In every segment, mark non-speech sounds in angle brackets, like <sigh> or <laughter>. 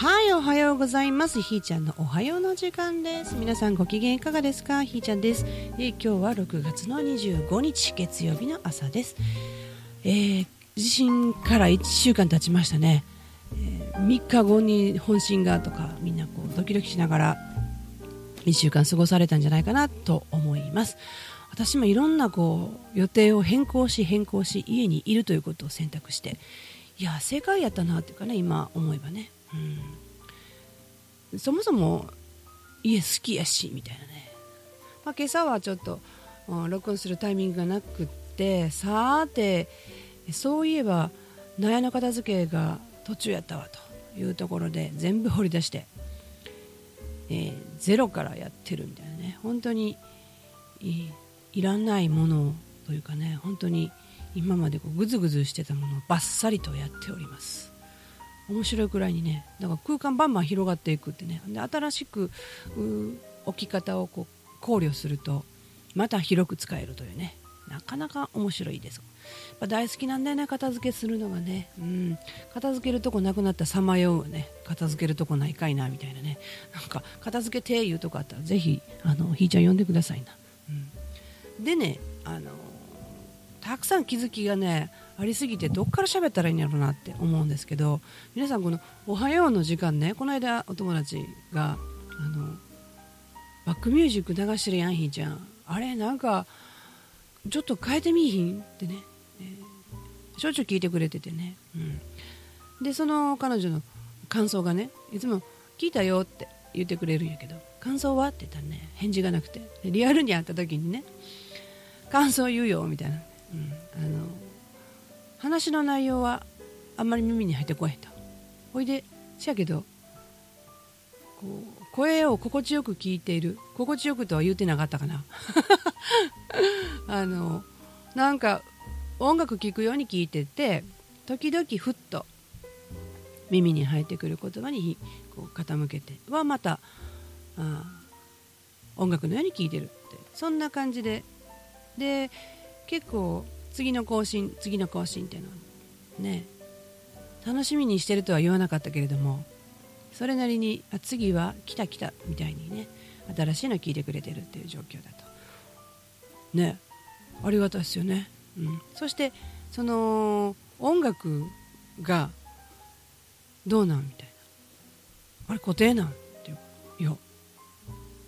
はい、おはようございます。ひーちゃんのおはようの時間です。皆さんご機嫌いかがですか？ひーちゃんです。えー今日は6月の25日月曜日の朝です。えー地震から1週間経ちましたね。え3日後に本震がとかみんなこうドキドキしながら1週間過ごされたんじゃないかなと思います。私もいろんなこう予定を変更し変更し家にいるということを選択していや正解やったなっていうかね今思えばね、そもそも家好きやしみたいなね、まあ、今朝はちょっと、うん録音するタイミングがなくってさーてそういえば納屋の片付けが途中やったわというところで全部掘り出して、えーゼロからやってるみたいなね。本当にいいらないものというかね本当に今までこうグズグズしてたものをバッサリとやっております。面白いくらいにねだから空間バンバン広がっていくってね。で新しく置き方をこう考慮するとまた広く使えるというね。なかなか面白いです。大好きなんだよね片付けするのがね、うん、片付けるとこなくなったらさまようね片付けるとこないかいなみたいなね。なんか片付けていうとこあったらぜひあのひーちゃん呼んでくださいな、うん、でねあのたくさん気づきがねありすぎてどっから喋ったらいいんやろうなって思うんですけど皆さんこの「おはよう」の時間ねこの間お友達があのバックミュージック流してるやんひーちゃん。あれなんかちょっと変えてみいひんってね、えーしょっちゅう聞いてくれててね、うん、でその彼女の感想がねいつも「聞いたよ」って言ってくれるんやけど「感想は?」って言ったらね返事がなくて。リアルに会った時にね「感想言うよ」みたいな、うん、あの話の内容はあんまり耳に入ってこへんと。ほいでしやけどこう声を心地よく聞いている。心地よくとは言うてなかったかな。<laughs> あのなんか音楽聴くように聞いてて時々ふっと耳に入ってくる言葉にこう傾けて。はまたあ音楽のように聴いてるって。そんな感じで。で結構次の更新次の更新っていうのはね楽しみにしてるとは言わなかったけれどもそれなりにあ次は来た来たみたいにね新しいの聞いてくれてるっていう状況だと。ねありがたいですよね、うん、そしてその音楽がどうなんみたいな。あれ固定なんっていいや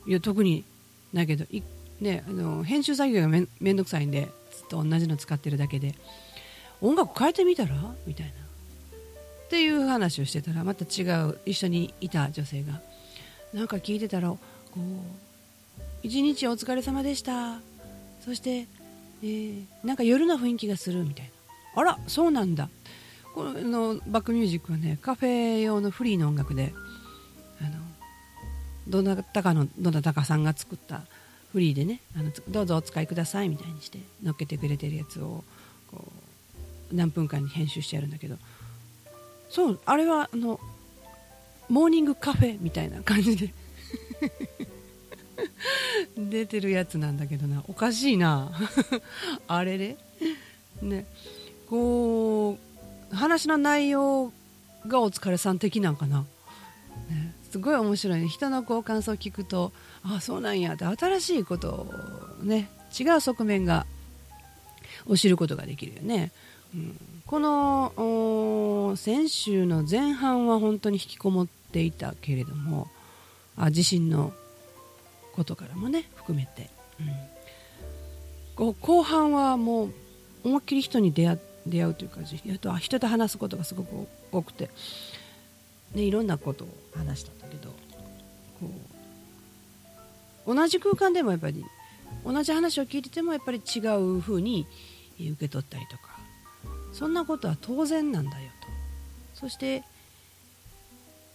いや特にないけどい、ね、あの編集作業がめんめんどくさいんでと同じの使ってるだけで音楽変えてみたら？みたいな。っていう話をしてたらまた違う一緒にいた女性がなんか聞いてたらこう一日お疲れ様でした。そして、えーなんか夜の雰囲気がするみたいな。あらそうなんだ。このバックミュージックはねカフェ用のフリーの音楽であのどなたかのどなたかさんが作ったフリーでねあのどうぞお使いくださいみたいにして乗っけてくれてるやつをこう何分間に編集してやるんだけどそうあれはあのモーニングカフェみたいな感じで <laughs> 出てるやつなんだけどなおかしいな。<laughs> あれで？ね。こう話の内容がお疲れさん的なんかな、すごい面白いね。人のこう感想を聞くとあそうなんやって新しいことをね違う側面がを知ることができるよね、うん、この先週の前半は本当に引きこもっていたけれどもあ地震のことからもね含めて、うん、こう後半はもう思いっきり人に出会出会うというか人と話すことがすごく多くて、ね、いろんなことを話したんだけどこう同じ空間でもやっぱり同じ話を聞いててもやっぱり違う風に受け取ったりとかそんなことは当然なんだよと。そして、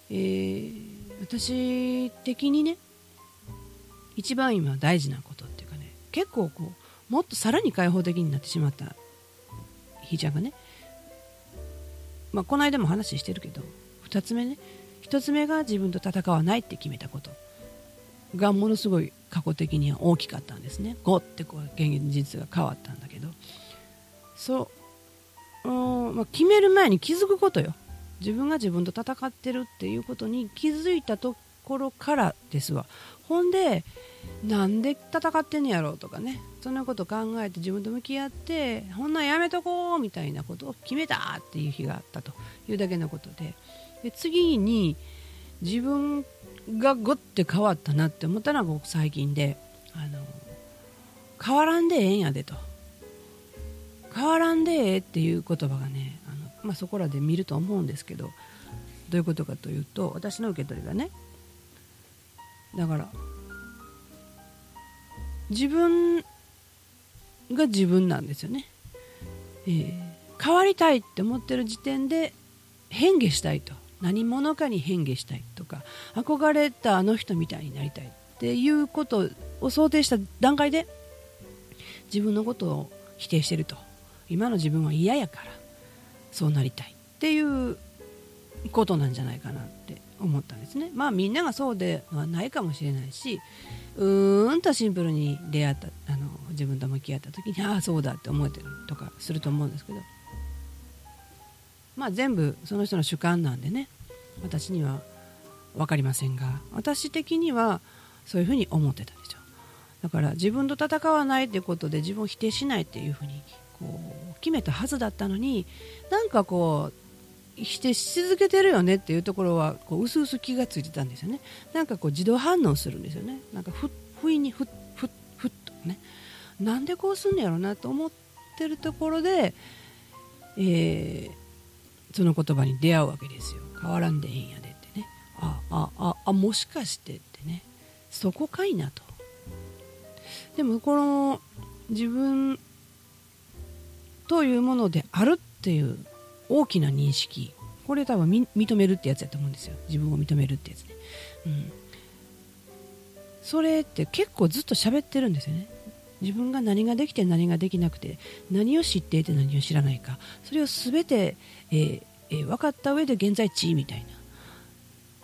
えー私的にね一番今大事なことっていうかね結構こうもっとさらに開放的になってしまったひーちゃんがね、まあ、この間も話してるけど2つ目ね。1つ目が自分と戦わないって決めたこと。がものすごい過去的には大きかったんですね。5ってこう現実が変わったんだけど。そう、まあ、決める前に気づくことよ。自分が自分と戦ってるっていうことに気づいたところからですわ。ほんでなんで戦ってんやろうとかね。そんなこと考えて自分と向き合ってほんなんやめとこうみたいなことを決めたっていう日があったというだけのことで。で次に自分がごって変わったなって思ったのは僕最近であの変わらんでええんやでと。変わらんでええっていう言葉がねあの、まあ、そこらで見ると思うんですけどどういうことかというと私の受け取りがねだから自分が自分なんですよね、えー、変わりたいって思ってる時点で変化したいと。何者かに変化したいとか憧れたあの人みたいになりたいっていうことを想定した段階で自分のことを否定してると。今の自分は嫌やからそうなりたいっていうことなんじゃないかなって思ったんですね。まあみんながそうではないかもしれないしうーんとシンプルに出会ったあの自分と向き合った時にああそうだって思えてるとかすると思うんですけどまあ全部その人の主観なんでね。私には分かりませんが私的にはそういうふうに思ってたんですよだから自分と戦わないってことで自分を否定しないっていうふうにこう決めたはずだったのになんかこう否定し続けてるよねっていうところはこう薄々気がついてたんですよね。なんかこう自動反応するんですよね。なんかふ不意にふっふっふっとね。なんでこうすんのやろうなと思ってるところで、えー、その言葉に出会うわけですよ。変わらんでええんやでってね。ああああもしかしてってね。そこかいなと。でもこの自分というものであるっていう大きな認識これ多分認めるってやつやと思うんですよ。自分を認めるってやつね、うん、それって結構ずっと喋ってるんですよね。自分が何ができて何ができなくて何を知っていて何を知らないか。それを全て、えーえー、分かった上で現在地みたいな。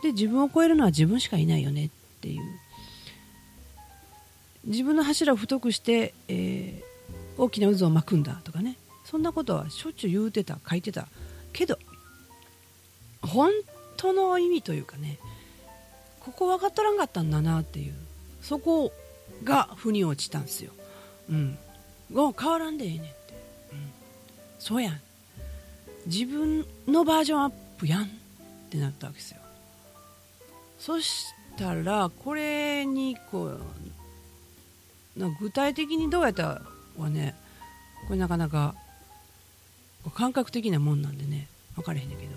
で自分を超えるのは自分しかいないよねっていう。自分の柱を太くして、えー、大きな渦を巻くんだとかね。そんなことはしょっちゅう言うてた書いてた。けど本当の意味というかねここ分かっとらんかったんだなっていう。そこが腑に落ちたんですよ。うん、変わらん。でええねん。って、うん、そうやん。自分のバージョンアップやん。ってなったわけですよそしたらこれにこう具体的にどうやったはねこれなかなか感覚的なもん。なん。でね分からへん。ねん。けど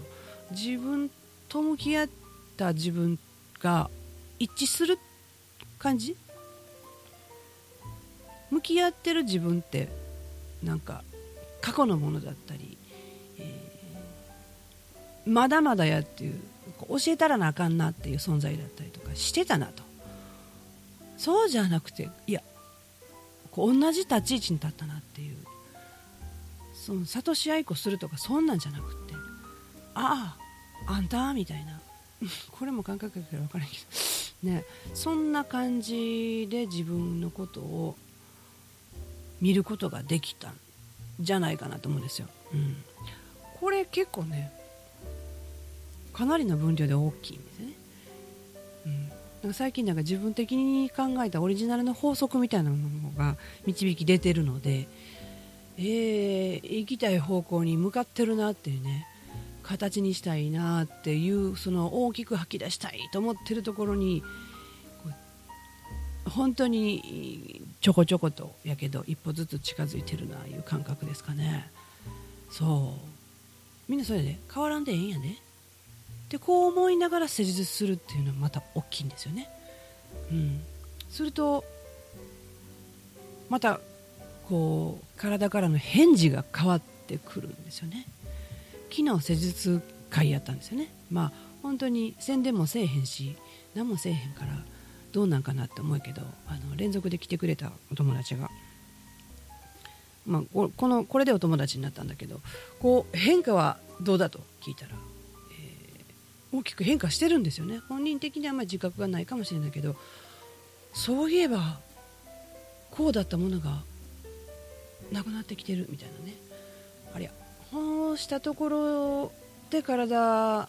自分と向き合った自分が一致する感じ向き合ってる自分ってなんか過去のものだったり、えー、まだまだやっていう教えたらなあかんなっていう存在だったりとかしてたなと。そうじゃなくていやこう同じ立ち位置に立ったなっていうその諭し合いっこするとかそんなんじゃなくてあああんたみたいな。<laughs> これも感覚だから分からんけど。ね。そんな感じで自分のことを見ることができたんじゃないかなと思うんですよ。うん、これ結構ねかなりの分量で大きいんですね。うん、なんか最近なんか自分的に考えたオリジナルの法則みたいなものが導き出てるので、えー、行きたい方向に向かってるなっていうね形にしたいなっていうその大きく吐き出したいと思ってるところに本当にちょこちょことやけど一歩ずつ近づいてるないう感覚ですかね。そう。みんなそれで変わらんでええんやね。でこう思いながら施術するっていうのはまた大きいんですよね。うん。するとまたこう体からの返事が変わってくるんですよね。昨日施術会やったんですよね。まあ本当に宣伝もせえへんし何もせえへんからどうなんかなって思うけどあの連続で来てくれたお友達が、まあ、このこれでお友達になったんだけどこう変化はどうだと聞いたら、えー、大きく変化してるんですよね。本人的にはあんまり自覚がないかもしれないけどそういえばこうだったものがなくなってきてるみたいなね。ありゃこうしたところって体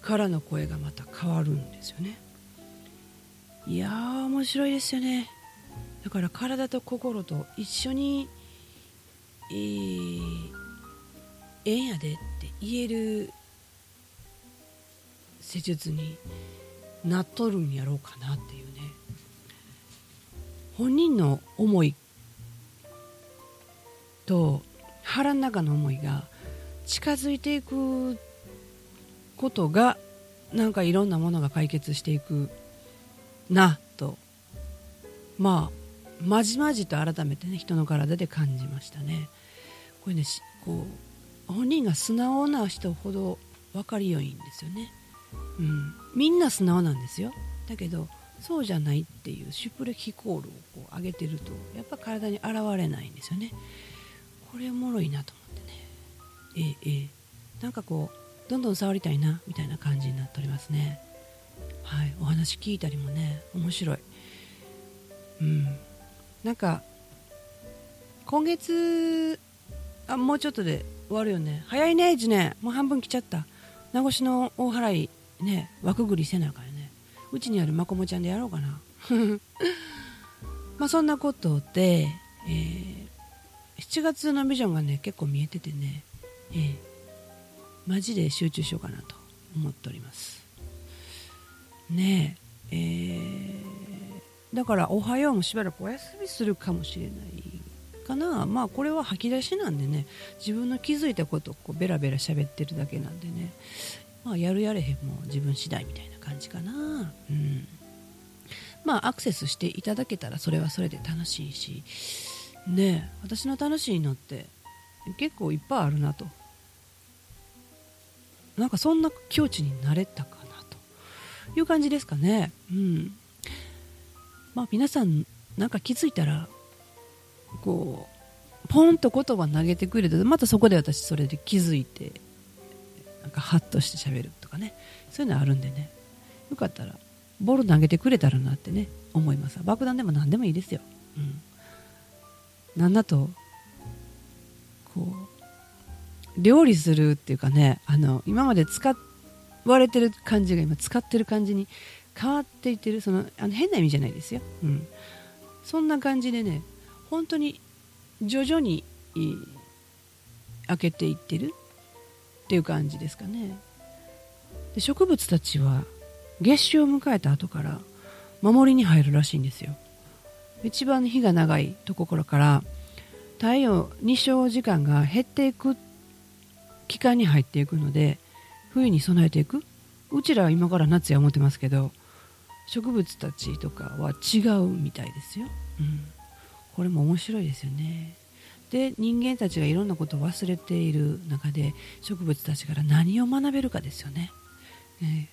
からの声がまた変わるんですよね。いやー面白いですよね。だから体と心と一緒にえー、ええんやでって言える施術になっとるんやろうかなっていうね。本人の思いと腹の中の思いが近づいていくことがなんかいろんなものが解決していくなと。まあまじまじと改めてね人の体で感じましたね。これねこう本人が素直な人ほど分かりよいんですよね、うん、みんな素直なんですよ。だけどそうじゃないっていうシュプレヒコールをこう上げてるとやっぱ体に現れないんですよね。これおもろいなと思ってね。ええええ。なんかこうどんどん触りたいなみたいな感じになっておりますね。はいお話聞いたりもね面白い。うん。なんか今月あもうちょっとで終わるよね。早いね1年もう半分来ちゃった。名越の大払いね枠繰りせなあかんよね。うちにあるまこもちゃんでやろうかな。<laughs> まあそんなことで、えー、7月のビジョンがね結構見えててね、えー、マジで集中しようかなと思っております。ねえー、だから「おはよう」もしばらくお休みするかもしれないかな。まあこれは吐き出しなんでね自分の気づいたことをこうベラベラ喋ってるだけなんでね。まあやるやれへんも自分次第みたいな感じかな。うん。まあアクセスしていただけたらそれはそれで楽しいし。ね私の楽しいのって結構いっぱいあるなと。なんかそんな境地になれたかいう感じですかね。うん。まあ皆さんなんか気づいたらこうポンと言葉投げてくれてまたそこで私それで気づいてなんかハッとして喋るとかね。そういうのあるんでね。よかったらボール投げてくれたらなってね思います。爆弾でも何でもいいですよ、うん、なんだとこう料理するっていうかねあの今まで使われてる感じが今使ってる感じに変わっていってるそのあの変な意味じゃないですよ、うん、そんな感じでね本当に徐々に開けていってるっていう感じですかね。で植物たちは月収を迎えた後から守りに入るらしいんですよ。一番日が長いところから太陽日照時間が減っていく期間に入っていくので冬に備えていく？うちらは今から夏や思ってますけど植物たちとかは違うみたいですよ、うん、これも面白いですよね。で人間たちがいろんなことを忘れている中で植物たちから何を学べるかですよね、ね、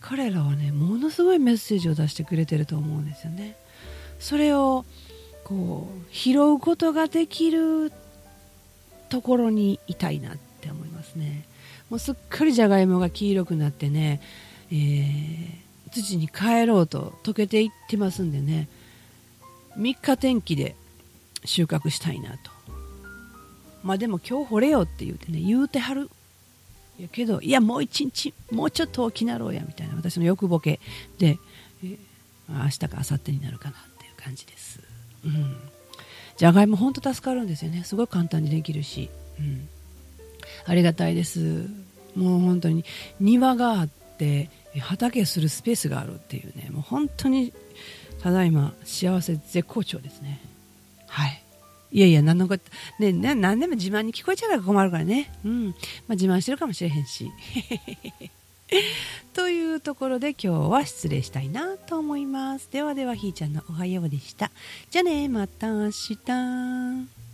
彼らはねものすごいメッセージを出してくれてると思うんですよね。それをこう拾うことができるところにいたいなって思いますね。もうすっかりじゃがいもが黄色くなってね、えー、土に帰ろうと溶けていってますんでね3日天気で収穫したいなと。まあでも今日掘れよって言うてね言うてはる。やけどいやもう一日もうちょっと大きなろうやみたいな。私の欲ボケで、え明日か明後日になるかなっていう感じです。うん。じゃがいもほんと助かるんですよね。すごい簡単にできるし、うん、ありがたいです。もう本当に。庭があって畑するスペースがあるっていうね。もう本当にただいま幸せ絶好調ですね。はい。いやいや何のことね何でも自慢に聞こえちゃうから困るからね。うん。まあ自慢してるかもしれへんし。<laughs> というところで今日は失礼したいなと思います。ではではひーちゃんのおはようでした。じゃあねまた明日。